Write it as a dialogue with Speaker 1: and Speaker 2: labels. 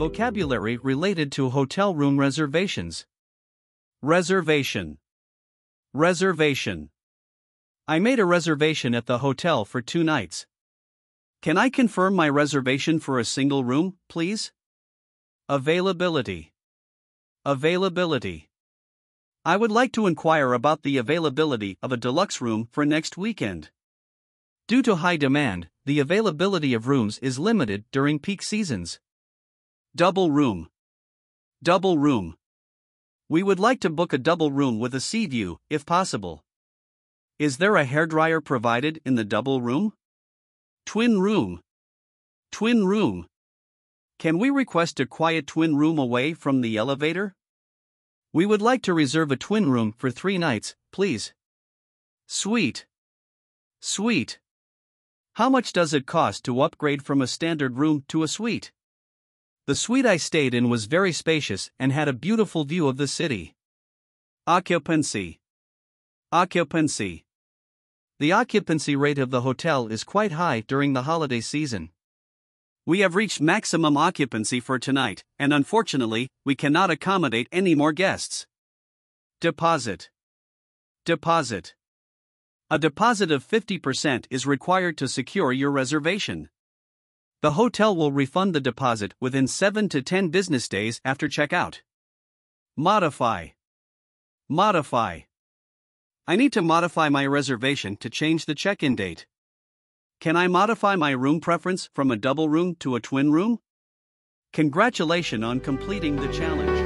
Speaker 1: vocabulary related to hotel room reservations. Reservation. Reservation. I made a reservation at the hotel for two nights. Can I confirm my reservation for a single room, please? Availability. Availability. I would like to inquire about the availability of a deluxe room for next weekend. Due to high demand, the availability of rooms is limited during peak seasons. Double room. Double room. We would like to book a double room with a sea view, if possible. Is there a hairdryer provided in the double room? Twin room. Twin room. Can we request a quiet twin room away from the elevator? We would like to reserve a twin room for three nights, please. Suite. Suite. How much does it cost to upgrade from a standard room to a suite? The suite I stayed in was very spacious and had a beautiful view of the city. Occupancy. Occupancy. The occupancy rate of the hotel is quite high during the holiday season. We have reached maximum occupancy for tonight, and unfortunately, we cannot accommodate any more guests. Deposit. Deposit. A deposit of 50% is required to secure your reservation. The hotel will refund the deposit within 7 to 10 business days after checkout. Modify. Modify. I need to modify my reservation to change the check in date. Can I modify my room preference from a double room to a twin room? Congratulations on completing the challenge.